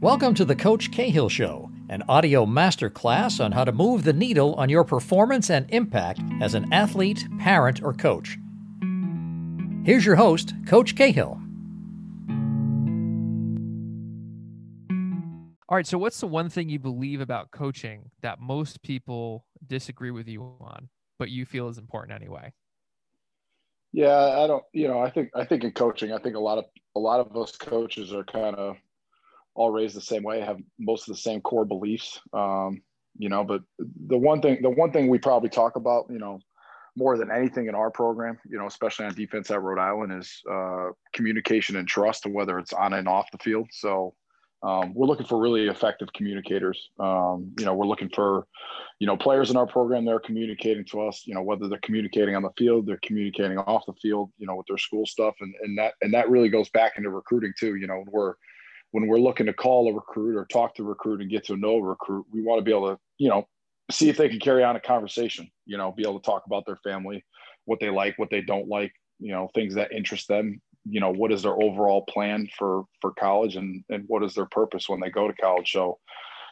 Welcome to the Coach Cahill Show, an audio masterclass on how to move the needle on your performance and impact as an athlete, parent, or coach. Here's your host, Coach Cahill. All right. So, what's the one thing you believe about coaching that most people disagree with you on, but you feel is important anyway? Yeah, I don't. You know, I think I think in coaching, I think a lot of a lot of us coaches are kind of all raised the same way, have most of the same core beliefs. Um, you know, but the one thing the one thing we probably talk about, you know, more than anything in our program, you know, especially on defense at Rhode Island, is uh, communication and trust, whether it's on and off the field. So um, we're looking for really effective communicators. Um, you know, we're looking for, you know, players in our program that are communicating to us. You know, whether they're communicating on the field, they're communicating off the field. You know, with their school stuff, and and that and that really goes back into recruiting too. You know, we're when we're looking to call a recruit or talk to a recruit and get to know a recruit, we want to be able to, you know, see if they can carry on a conversation. You know, be able to talk about their family, what they like, what they don't like. You know, things that interest them you know what is their overall plan for for college and and what is their purpose when they go to college so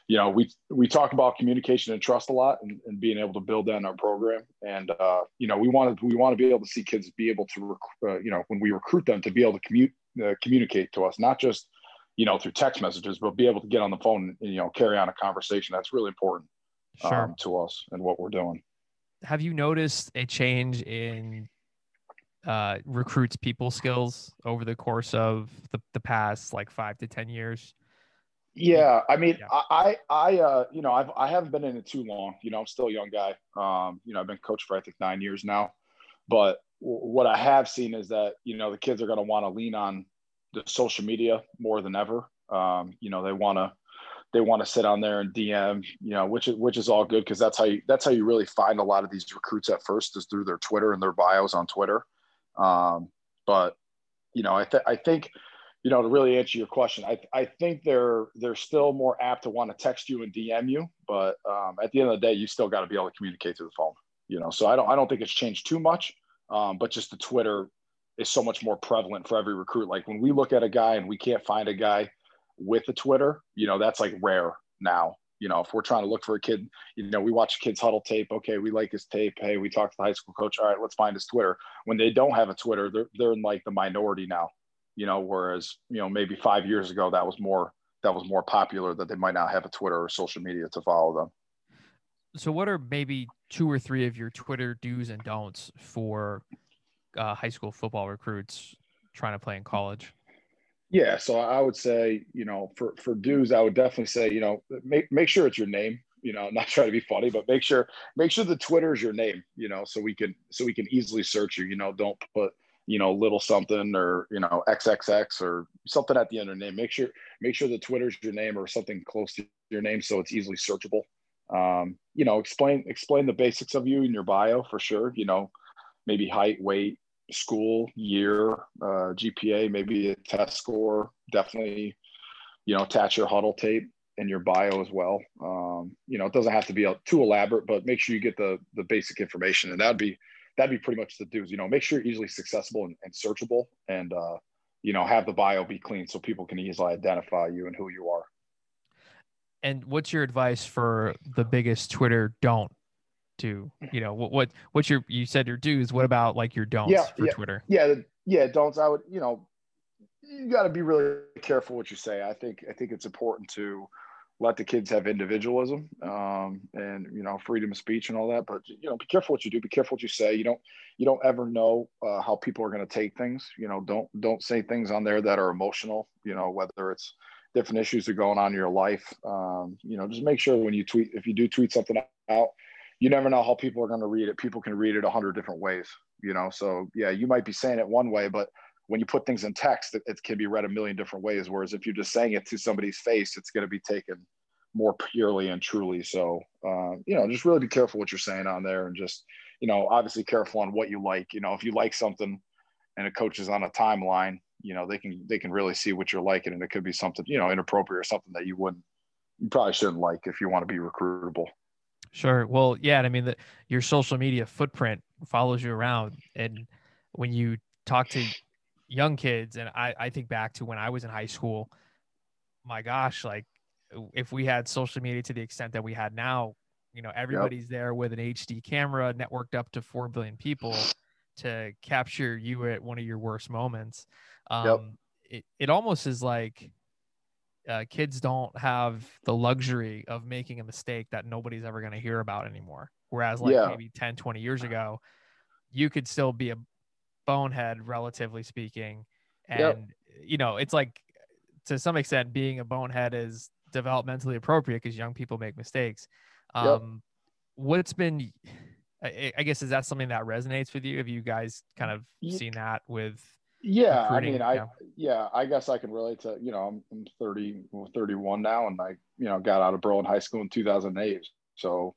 you know we we talk about communication and trust a lot and, and being able to build that in our program and uh, you know we want to we want to be able to see kids be able to rec- uh, you know when we recruit them to be able to commute uh, communicate to us not just you know through text messages but be able to get on the phone and you know carry on a conversation that's really important sure. um, to us and what we're doing have you noticed a change in uh, recruits people skills over the course of the, the past like five to ten years? Yeah, I mean, yeah. I, I, uh, you know, I've, I haven't been in it too long. You know, I'm still a young guy. Um, you know, I've been coach for I think nine years now. But what I have seen is that you know the kids are going to want to lean on the social media more than ever. Um, you know, they want to they want to sit on there and DM, you know, which is which is all good because that's how you that's how you really find a lot of these recruits at first is through their Twitter and their bios on Twitter. Um, but you know, I, th- I think, you know, to really answer your question, I, I think they're they're still more apt to want to text you and DM you, but um, at the end of the day, you still got to be able to communicate through the phone. You know, so I don't I don't think it's changed too much, um, but just the Twitter is so much more prevalent for every recruit. Like when we look at a guy and we can't find a guy with a Twitter, you know, that's like rare now you know, if we're trying to look for a kid, you know, we watch kids Hudl tape. Okay, we like his tape. Hey, we talked to the high school coach. All right, let's find his Twitter. When they don't have a Twitter, they're they're in like the minority now. You know, whereas you know maybe five years ago that was more that was more popular that they might not have a Twitter or social media to follow them. So, what are maybe two or three of your Twitter do's and don'ts for uh, high school football recruits trying to play in college? Yeah, so I would say, you know, for for do's, I would definitely say, you know, make make sure it's your name. You know, not trying to be funny, but make sure make sure the Twitter is your name. You know, so we can so we can easily search you. You know, don't put you know little something or you know xxx or something at the end of the name. Make sure make sure the Twitter's your name or something close to your name so it's easily searchable. Um, you know, explain explain the basics of you in your bio for sure. You know, maybe height, weight, school year, uh, GPA, maybe a test score. Definitely, you know, attach your Hudl tape in your bio as well. Um, you know, it doesn't have to be too elaborate, but make sure you get the the basic information, and that'd be that'd be pretty much the do's. You know, make sure you're easily accessible and, and searchable, and uh, you know, have the bio be clean so people can easily identify you and who you are. And what's your advice for the biggest Twitter don't to you know what what what's your you said your do's what about like your don'ts yeah, for yeah, twitter? Yeah yeah don'ts i would you know you got to be really careful what you say. I think i think it's important to let the kids have individualism um, and you know freedom of speech and all that but you know be careful what you do be careful what you say. You don't you don't ever know uh, how people are going to take things. You know don't don't say things on there that are emotional you know whether it's different issues that are going on in your life. Um, you know just make sure when you tweet if you do tweet something out you never know how people are going to read it. People can read it a hundred different ways, you know? So yeah, you might be saying it one way, but when you put things in text, it, it can be read a million different ways. Whereas if you're just saying it to somebody's face, it's going to be taken more purely and truly. So, uh, you know, just really be careful what you're saying on there and just, you know, obviously careful on what you like, you know, if you like something and a coach is on a timeline, you know, they can, they can really see what you're liking and it could be something, you know, inappropriate or something that you wouldn't, you probably shouldn't like if you want to be recruitable. Sure. Well, yeah. I mean, the, your social media footprint follows you around. And when you talk to young kids, and I, I think back to when I was in high school, my gosh, like if we had social media to the extent that we had now, you know, everybody's yep. there with an HD camera networked up to 4 billion people to capture you at one of your worst moments. Um, yep. it, it almost is like uh, kids don't have the luxury of making a mistake that nobody's ever going to hear about anymore. Whereas, like yeah. maybe 10, 20 years ago, you could still be a bonehead, relatively speaking. And, yep. you know, it's like to some extent, being a bonehead is developmentally appropriate because young people make mistakes. Um, yep. What's been, I, I, guess, is that something that resonates with you? Have you guys kind of seen that with? Yeah, I mean, I yeah. yeah, I guess I can relate to you know I'm, I'm 30, 31 now, and I you know got out of Berlin High School in 2008. So,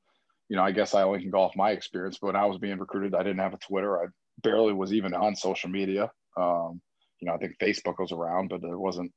you know, I guess I only can go off my experience. But when I was being recruited, I didn't have a Twitter. I barely was even on social media. Um, you know, I think Facebook was around, but there wasn't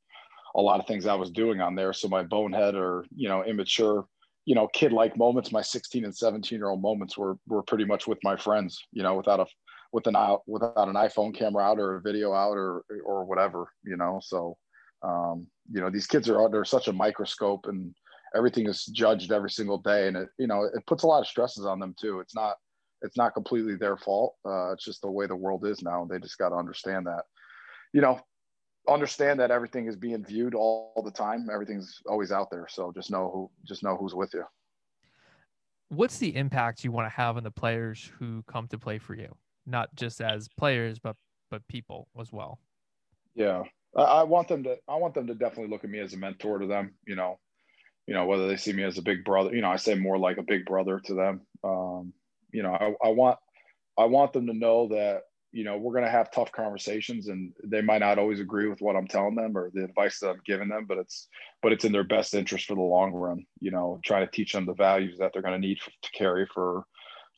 a lot of things I was doing on there. So my bonehead or, you know, immature, you know, kid like moments, my 16 and 17 year old moments were, were pretty much with my friends, you know, without a, with an out, without an iPhone camera out or a video out or, or whatever, you know? So, um, you know, these kids are under such a microscope and everything is judged every single day. And it, you know, it puts a lot of stresses on them too. It's not, it's not completely their fault. Uh, it's just the way the world is now. They just got to understand that, you know, understand that everything is being viewed all, all the time. Everything's always out there. So just know who, just know who's with you. What's the impact you want to have on the players who come to play for you, not just as players, but but people as well? Yeah, I, I want them to. I want them to definitely look at me as a mentor to them. You know, you know whether they see me as a big brother. You know, I say more like a big brother to them. Um, you know, I, I want I want them to know that you know we're going to have tough conversations and they might not always agree with what i'm telling them or the advice that i'm giving them but it's but it's in their best interest for the long run you know trying to teach them the values that they're going to need to carry for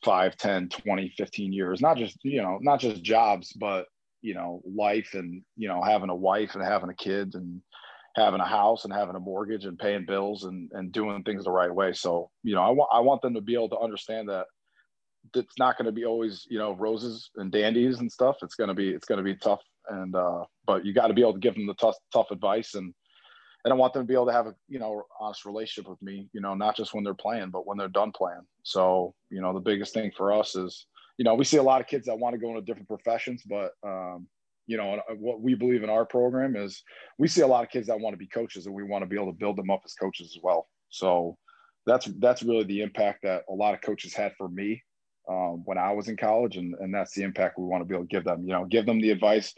5 10 20 15 years not just you know not just jobs but you know life and you know having a wife and having a kid and having a house and having a mortgage and paying bills and and doing things the right way. So you know i want i want them to be able to understand that it's not going to be always you know roses and dandies and stuff. It's going to be it's going to be tough and uh but you got to be able to give them the tough tough advice and and I don't want them to be able to have a you know honest relationship with me you know not just when they're playing but when they're done playing so you know the biggest thing for us is you know we see a lot of kids that want to go into different professions but um you know what we believe in our program is we see a lot of kids that want to be coaches and we want to be able to build them up as coaches as well so that's that's really the impact that a lot of coaches had for me um, when I was in college, and and that's the impact we want to be able to give them. You know, give them the advice,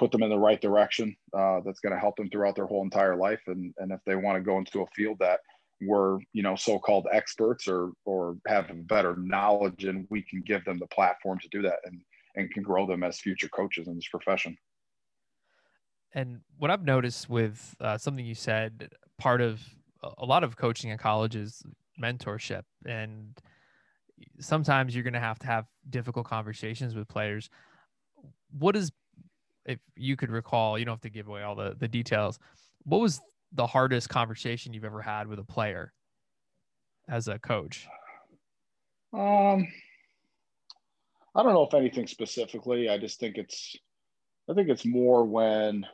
put them in the right direction. Uh, that's going to help them throughout their whole entire life, and and if they want to go into a field that we're you know so-called experts or or have better knowledge, and we can give them the platform to do that, and and can grow them as future coaches in this profession. And what I've noticed with uh, something you said, part of a lot of coaching in college is mentorship and sometimes you're going to have to have difficult conversations with players. What is, if you could recall, you don't have to give away all the, the details. What was the hardest conversation you've ever had with a player as a coach? Um, I don't know if anything specifically. I just think it's, I think it's more when,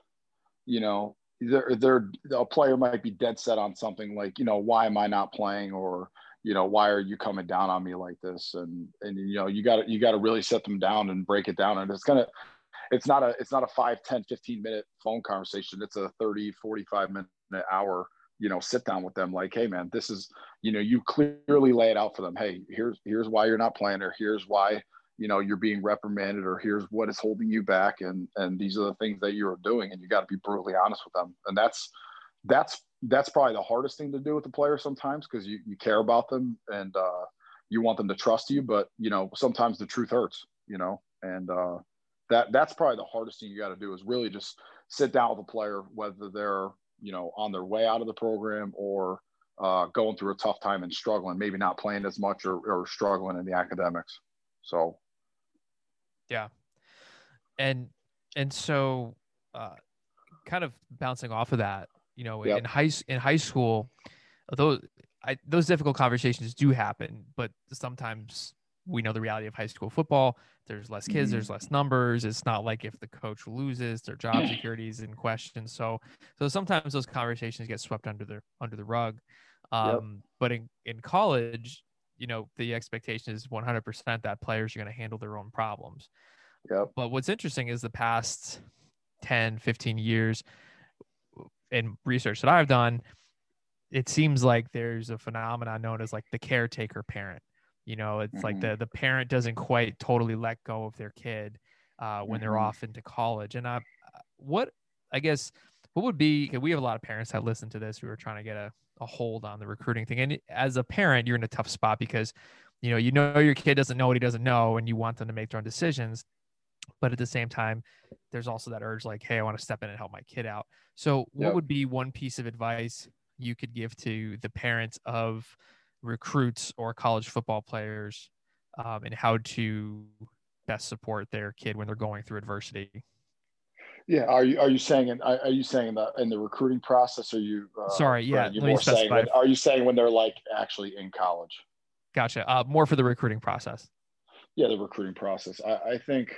you know, they're, they're a player might be dead set on something like, you know, why am I not playing or, you know why are you coming down on me like this and and you know you got to you got to really set them down and break it down and it's gonna it's not a it's not a 5 10 15 minute phone conversation. It's a 30 45 minute hour you know sit down with them. Like hey man this is you know you clearly lay it out for them. Hey here's here's why you're not playing or here's why you know you're being reprimanded or here's what is holding you back and and these are the things that you're doing and you got to be brutally honest with them. And that's that's that's probably the hardest thing to do with the player sometimes because you, you care about them and uh, you want them to trust you but you know sometimes the truth hurts you know and uh, that that's probably the hardest thing you got to do is really just sit down with a player whether they're you know on their way out of the program or uh, going through a tough time and struggling maybe not playing as much or, or struggling in the academics. So. Yeah. And and so uh, kind of bouncing off of that you know, yep. in high in high school, those I, those difficult conversations do happen, but sometimes we know the reality of high school football. There's less kids, Mhm. there's less numbers. It's not like if the coach loses, their job security is in question. So, so sometimes those conversations get swept under the under the rug. Um, But in in college, you know, the expectation is 100% that players are going to handle their own problems. Yep. But what's interesting is the past 10, 15 years in research that I've done, it seems like there's a phenomenon known as like the caretaker parent. You know, it's like Mhm. the the parent doesn't quite totally let go of their kid uh, when they're Mhm. off into college. And I, what I guess what would be we have a lot of parents that listen to this who are trying to get a, a hold on the recruiting thing. And as a parent, you're in a tough spot because you know you know your kid doesn't know what he doesn't know, and you want them to make their own decisions. But at the same time, there's also that urge like, hey, I want to step in and help my kid out. So, what Yep. would be one piece of advice you could give to the parents of recruits or college football players um, and how to best support their kid when they're going through adversity? Yeah. Are you are you saying in are are you saying in the in the recruiting process? Are you uh, Sorry, yeah, You're more saying when, are you saying when they're like actually in college? Gotcha. Uh, more for the recruiting process. Yeah, the recruiting process. I, I think,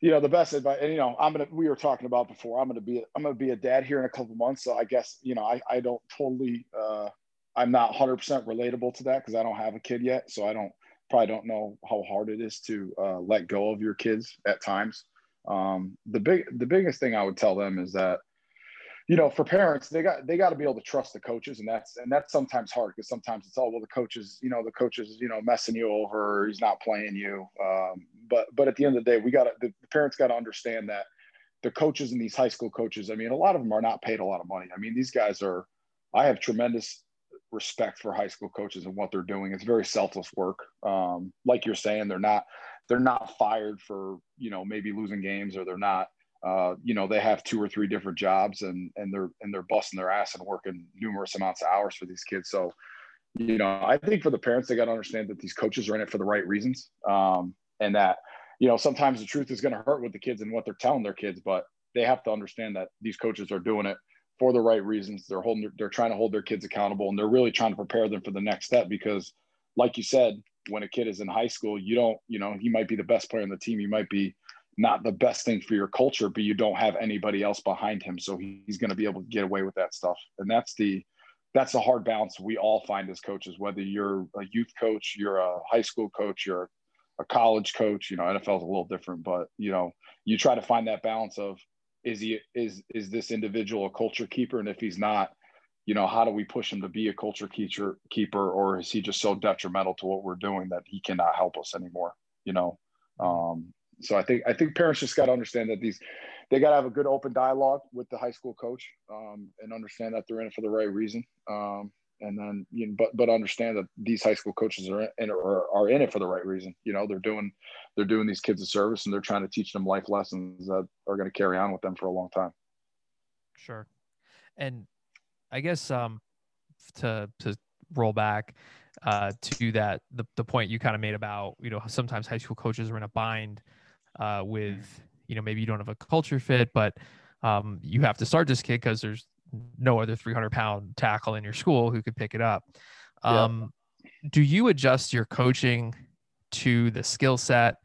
you know, the best advice. And you know, I'm gonna. We were talking about before. I'm gonna be. I'm gonna be a dad here in a couple months. So I guess you know, I I don't totally. uh I'm not 100 percent relatable to that because I don't have a kid yet. So I don't probably don't know how hard it is to uh, let go of your kids at times. Um, the big the biggest thing I would tell them is that you know for parents they got they got to be able to trust the coaches and that's and that's sometimes hard because sometimes it's all well the coaches you know the coaches you know messing you over he's not playing you um, but but at the end of the day we got the parents got to understand that the coaches and these high school coaches i mean a lot of them are not paid a lot of money i mean these guys are i have tremendous respect for high school coaches and what they're doing. It's very selfless work. Um, like you're saying they're not they're not fired for you know maybe losing games or they're not uh, you know they have two or three different jobs and and they're and they're busting their ass and working numerous amounts of hours for these kids. So you know i think for the parents they got to understand that these coaches are in it for the right reasons. Um, and that you know sometimes the truth is going to hurt with the kids and what they're telling their kids but they have to understand that these coaches are doing it for the right reasons they're holding they're trying to hold their kids accountable and they're really trying to prepare them for the next step because like you said when a kid is in high school you don't you know he might be the best player on the team he might be not the best thing for your culture, but you don't have anybody else behind him. So he's going to be able to get away with that stuff. And that's the, that's the hard balance we all find as coaches, whether you're a youth coach, you're a high school coach, you're a college coach, you know, NFL is a little different, but you know, you try to find that balance of, is he, is, is this individual a culture keeper? And if he's not, you know, how do we push him to be a culture keeper keeper, or is he just so detrimental to what we're doing that he cannot help us anymore? You know? Um, so I think I think parents just got to understand that these they got to have a good open dialogue with the high school coach um, and understand that they're in it for the right reason. Um, and then you know, but but understand that these high school coaches are in are, are in it for the right reason. You know, they're doing they're doing these kids a service and they're trying to teach them life lessons that are going to carry on with them for a long time. Sure. And I guess um to to roll back uh to that the, the point you kind of made about you know sometimes high school coaches are in a bind uh with you know maybe you don't have a culture fit but um you have to start this kid because there's no other 300 pound tackle in your school who could pick it up Yeah. um do you adjust your coaching to the skill set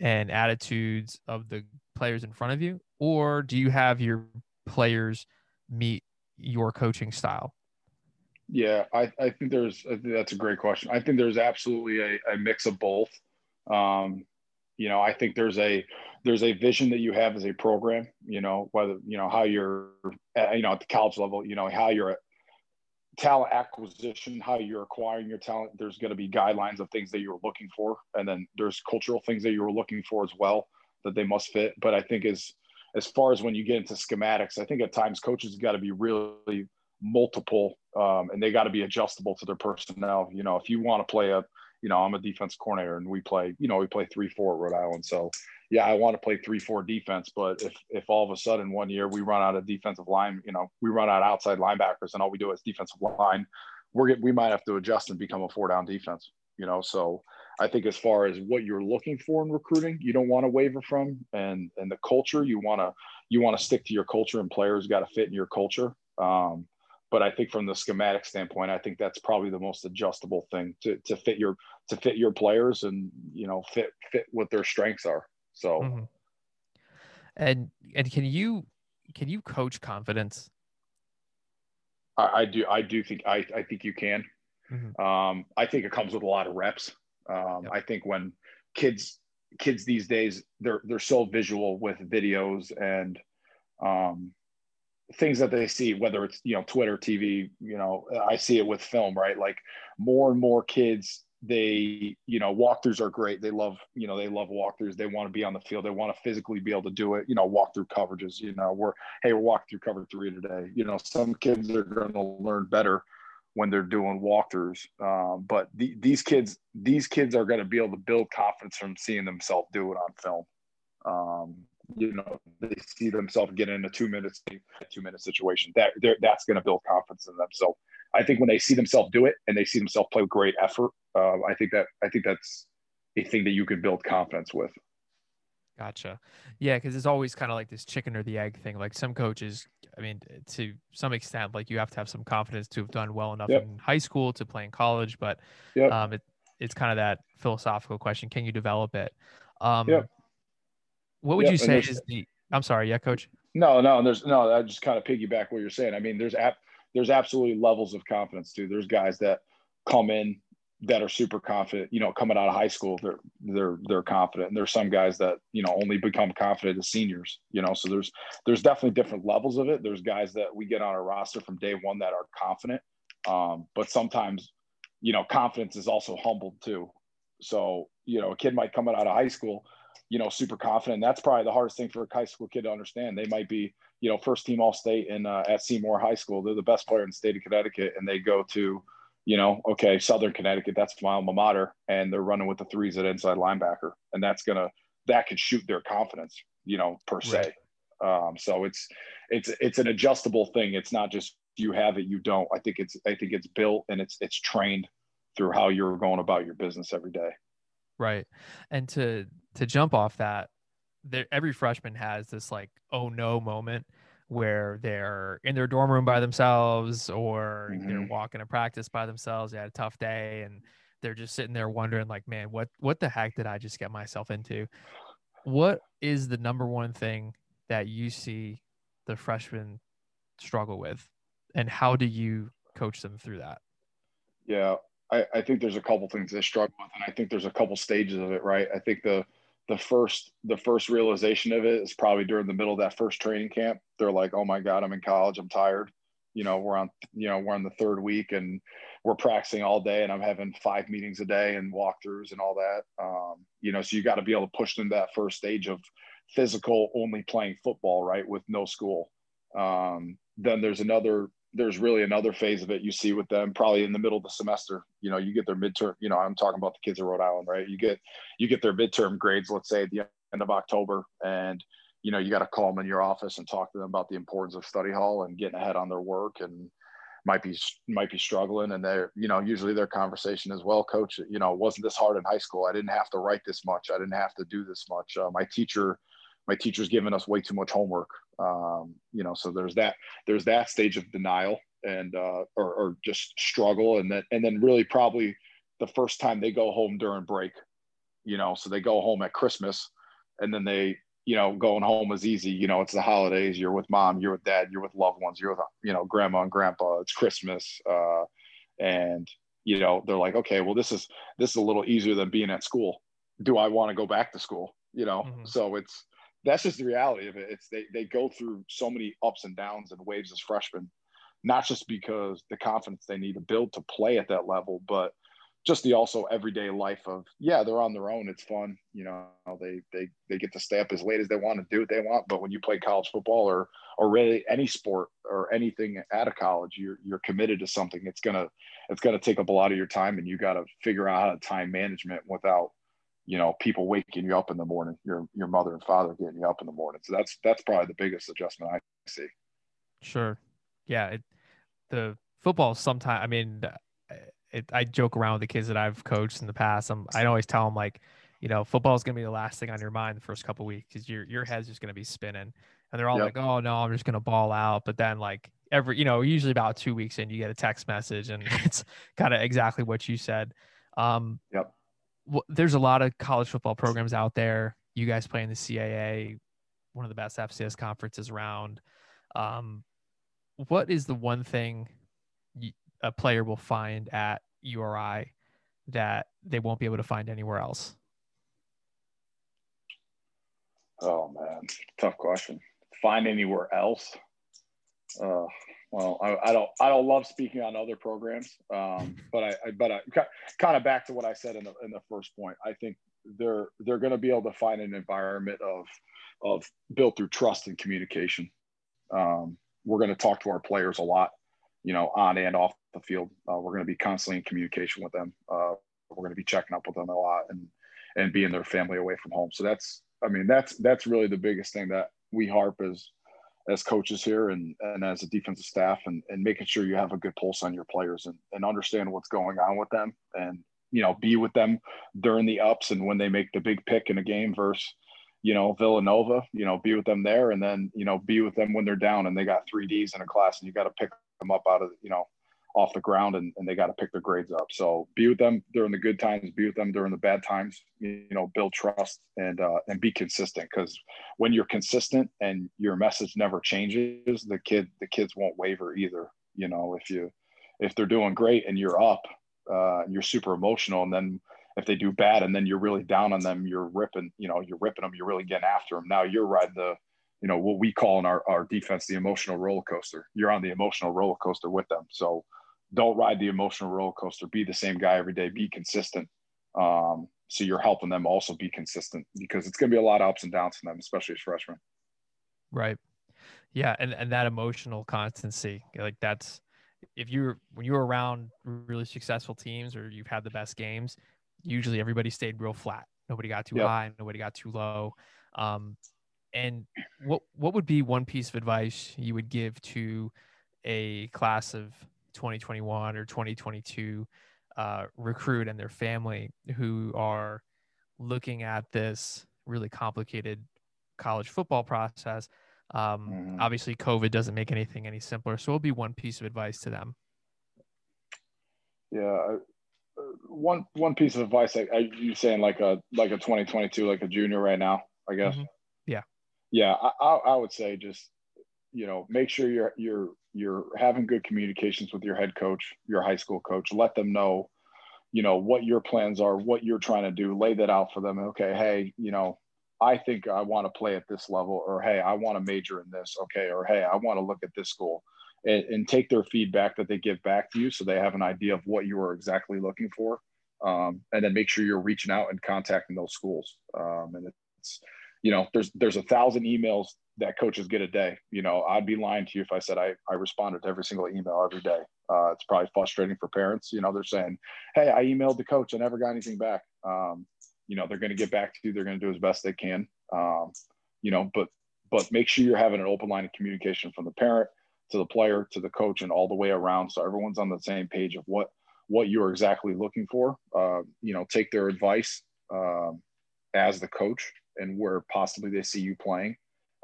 and attitudes of the players in front of you or do you have your players meet your coaching style Yeah, I, I think there's I think that's a great question. I think there's absolutely a, a mix of both. Um, you know, I think there's a there's a vision that you have as a program. You know, whether you know how you're you know at the college level. You know how you're talent acquisition, how you're acquiring your talent. There's going to be guidelines of things that you're looking for, and then there's cultural things that you're looking for as well that they must fit. But I think as as far as when you get into schematics, I think at times coaches got to be really multiple um, and they got to be adjustable to their personnel. You know, if you want to play a, you know, I'm a defense coordinator and we play, you know, we play three, four at Rhode Island. So yeah, I want to play three, four defense. But if, if all of a sudden one year we run out of defensive line, you know, we run out outside linebackers and all we do is defensive line, we're get, we might have to adjust and become a four down defense, you know? So I think as far as what you're looking for in recruiting, you don't want to waver from and, and the culture you want to, you want to stick to your culture and players got to fit in your culture. Um, but I think from the schematic standpoint, I think that's probably the most adjustable thing to, to fit your to fit your players and you know fit fit what their strengths are. So, mm-hmm. and and can you can you coach confidence? I, I do I do think I I think you can. Mm-hmm. Um, I think it comes with a lot of reps. Um, yep. I think when kids kids these days they're they're so visual with videos and um, things that they see, whether it's you know Twitter, TV, you know, I see it with film, right? Like more and more kids, they you know walkthroughs are great. They love you know they love walkthroughs. They want to be on the field. They want to physically be able to do it. You know, walk through coverages. You know, we're hey we're walking through cover three today. You know, some kids are going to learn better when they're doing walkthroughs. Um, but the, these kids, these kids are going to be able to build confidence from seeing themselves do it on film. Um, you know they see themselves getting in a two minutes two minute situation that that's going to build confidence in them. So i think when they see themselves do it and they see themselves play with great effort uh, i think that i think that's a thing that you can build confidence with. Gotcha. Yeah because it's always kind of like this chicken or the egg thing. Like some coaches i mean to some extent like you have to have some confidence to have done well enough yep. in high school to play in college but yep. um, it, it's kind of that philosophical question can you develop it? Um, yep what would yep, you say is the? I'm sorry, yeah, coach. No, no, there's no. I just kind of piggyback what you're saying. I mean, there's app, there's absolutely levels of confidence too. There's guys that come in that are super confident. You know, coming out of high school, they're they're they're confident. And there's some guys that you know only become confident as seniors. You know, so there's there's definitely different levels of it. There's guys that we get on our roster from day one that are confident, um, but sometimes, you know, confidence is also humbled too. So you know, a kid might come out of high school you know, super confident. That's probably the hardest thing for a high school kid to understand. They might be, you know, first team All State in uh, at Seymour High School. They're the best player in the state of Connecticut, and they go to, you know, okay, Southern Connecticut. That's my alma mater, and they're running with the threes at inside linebacker, and that's gonna that could shoot their confidence, you know, per se. Right. Um, so it's it's it's an adjustable thing. It's not just you have it, you don't. I think it's I think it's built and it's it's trained through how you're going about your business every day. Right. And to to jump off that, there every freshman has this like oh no moment where they're in their dorm room by themselves or mm-hmm. they're walking to practice by themselves. They had a tough day and they're just sitting there wondering like, man, what what the heck did I just get myself into? What is the number one thing that you see the freshmen struggle with and how do you coach them through that? Yeah, I, I think there's a couple things they struggle with, and I think there's a couple stages of it, right? I think the the first the first realization of it is probably during the middle of that first training camp. They're like, "Oh my God, I'm in college. I'm tired." You know, we're on you know we're on the third week, and we're practicing all day, and I'm having five meetings a day and walkthroughs and all that. Um, you know, so you got to be able to push them to that first stage of physical, only playing football, right, with no school. Um, then there's another there's really another phase of it you see with them probably in the middle of the semester. You know you get their midterm you know i'm talking about the kids in rhode island right? You get you get their midterm grades let's say at the end of october and you know you got to call them in your office and talk to them about the importance of study hall and getting ahead on their work and might be might be struggling. And they're you know usually their conversation as well coach you know wasn't this hard in high school. I didn't have to write this much. I didn't have to do this much. Uh, my teacher my teacher's giving us way too much homework um, you know so there's that there's that stage of denial and uh, or, or just struggle and then and then really probably the first time they go home during break you know so they go home at christmas and then they you know going home is easy. You know it's the holidays you're with mom you're with dad you're with loved ones you're with you know grandma and grandpa it's christmas uh, and you know they're like okay well this is this is a little easier than being at school. Do i want to go back to school? You know? Mm-hmm. so it's that's just the reality of it. It's they they go through so many ups and downs and waves as freshmen, not just because the confidence they need to build to play at that level, but just the also everyday life of yeah they're on their own. It's fun. You know they they they get to stay up as late as they want to do what they want. But when you play college football or or really any sport or anything out of college you're you're committed to something. It's gonna it's gonna take up a lot of your time and you got to figure out how to time management without you know people waking you up in the morning your your mother and father getting you up in the morning. So that's that's probably the biggest adjustment i see. Sure. Yeah it, the football sometimes i mean it, i joke around with the kids that i've coached in the past. I'm, i always tell them like you know football is going to be the last thing on your mind the first couple weeks because your your head's just going to be spinning. And they're all yep. like oh no i'm just going to ball out. But then like every you know usually about two weeks in you get a text message and it's kind of exactly what you said. Um yep there's a lot of college football programs out there. You guys play in the caa one of the best fcs conferences around. Um what is the one thing a player will find at uri that they won't be able to find anywhere else? Oh man. Tough question. Find anywhere else? Uh, well, I, I, don't I don't love speaking on other programs, um, but I, I but I kind of back to what I said in the in the first point. I think they're they're going to be able to find an environment of of built through trust and communication. Um, we're going to talk to our players a lot, you know, on and off the field. Uh, we're going to be constantly in communication with them. Uh, we're going to be checking up with them a lot and and being their family away from home. So that's I mean that's that's really the biggest thing that we harp is as coaches here and, and as a defensive staff and, and making sure you have a good pulse on your players and, and understand what's going on with them and you know be with them during the ups and when they make the big pick in a game versus you know villanova you know be with them there and then you know be with them when they're down and they got three d's in a class and you got to pick them up out of you know off the ground and, and they got to pick their grades up. So be with them during the good times, be with them during the bad times, you know, build trust and, uh, and be consistent. Cause when you're consistent and your message never changes, the kid, the kids won't waver either. You know, if you, if they're doing great and you're up, uh, you're super emotional. And then if they do bad and then you're really down on them, you're ripping, you know, you're ripping them, you're really getting after them. Now you're riding the, you know, what we call in our, our defense, the emotional roller coaster. You're on the emotional roller coaster with them. So, don't ride the emotional roller coaster. Be the same guy every day. Be consistent. Um, so you're helping them also be consistent because it's going to be a lot of ups and downs for them, especially as freshmen. Right. Yeah, and and that emotional constancy, like that's if you're when you're around really successful teams or you've had the best games, usually everybody stayed real flat. Nobody got too yep. high, nobody got too low. Um, and what what would be one piece of advice you would give to a class of 2021 or 2022 uh, recruit and their family who are looking at this really complicated college football process. Um, mm-hmm. Obviously, COVID doesn't make anything any simpler. So, it'll be one piece of advice to them. Yeah, uh, one one piece of advice. I, I, you saying like a like a 2022, like a junior right now, I guess. Mm-hmm. Yeah. Yeah, I, I, I would say just you know make sure you're you're you're having good communications with your head coach your high school coach let them know you know what your plans are what you're trying to do lay that out for them. Okay hey you know i think i want to play at this level or hey i want to major in this. Okay or hey i want to look at this school. And, and, take their feedback that they give back to you so they have an idea of what you are exactly looking for. Um, and then make sure you're reaching out and contacting those schools. Um, and it's you know there's there's a thousand emails that coaches get a day. You know, I'd be lying to you if I said I, I responded to every single email every day. Uh, it's probably frustrating for parents. You know, they're saying, Hey, I emailed the coach. I never got anything back. Um, you know, they're going to get back to you. They're going to do as best they can. Um, you know, but, but make sure you're having an open line of communication from the parent to the player, to the coach and all the way around. So everyone's on the same page of what, what you're exactly looking for. Uh, you know, take their advice um, as the coach and where possibly they see you playing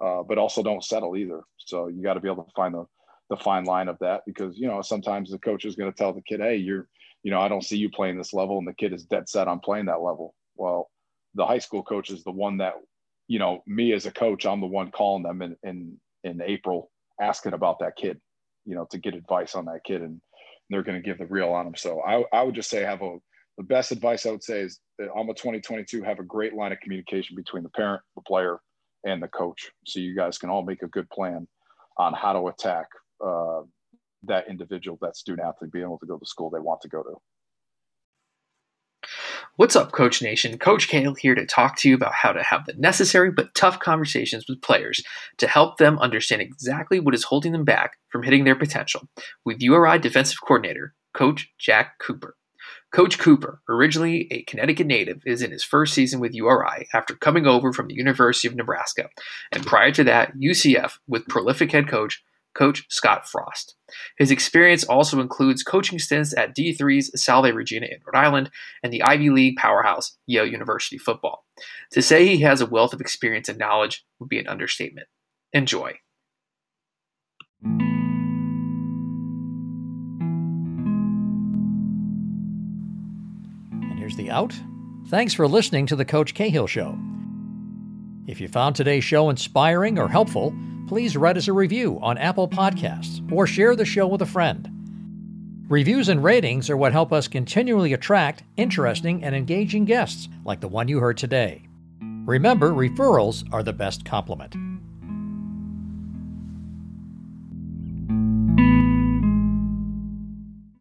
uh, but also don't settle either. So you got to be able to find the the fine line of that because you know sometimes the coach is going to tell the kid, hey, you're you know I don't see you playing this level, and the kid is dead set on playing that level. Well, the high school coach is the one that you know me as a coach, I'm the one calling them in in in April asking about that kid, you know, to get advice on that kid, and they're going to give the real on them. So I I would just say have a the best advice I would say is I'm a 2022 have a great line of communication between the parent, the player, and the coach. So you guys can all make a good plan on how to attack uh, that individual, that student athlete, being able to go to school they want to go to. What's up, Coach Nation? Coach Cahill here to talk to you about how to have the necessary but tough conversations with players to help them understand exactly what is holding them back from hitting their potential with URI defensive coordinator, Coach Jack Cooper. Coach Cooper, originally a Connecticut native, is in his first season with URI after coming over from the University of Nebraska, and prior to that, UCF with prolific head coach Coach Scott Frost. His experience also includes coaching stints at D3's Salve Regina in Rhode Island and the Ivy League powerhouse Yale University football. To say he has a wealth of experience and knowledge would be an understatement. Enjoy. Here's the out. Thanks for listening to The Coach Cahill Show. If you found today's show inspiring or helpful, please write us a review on Apple Podcasts or share the show with a friend. Reviews and ratings are what help us continually attract interesting and engaging guests like the one you heard today. Remember, referrals are the best compliment.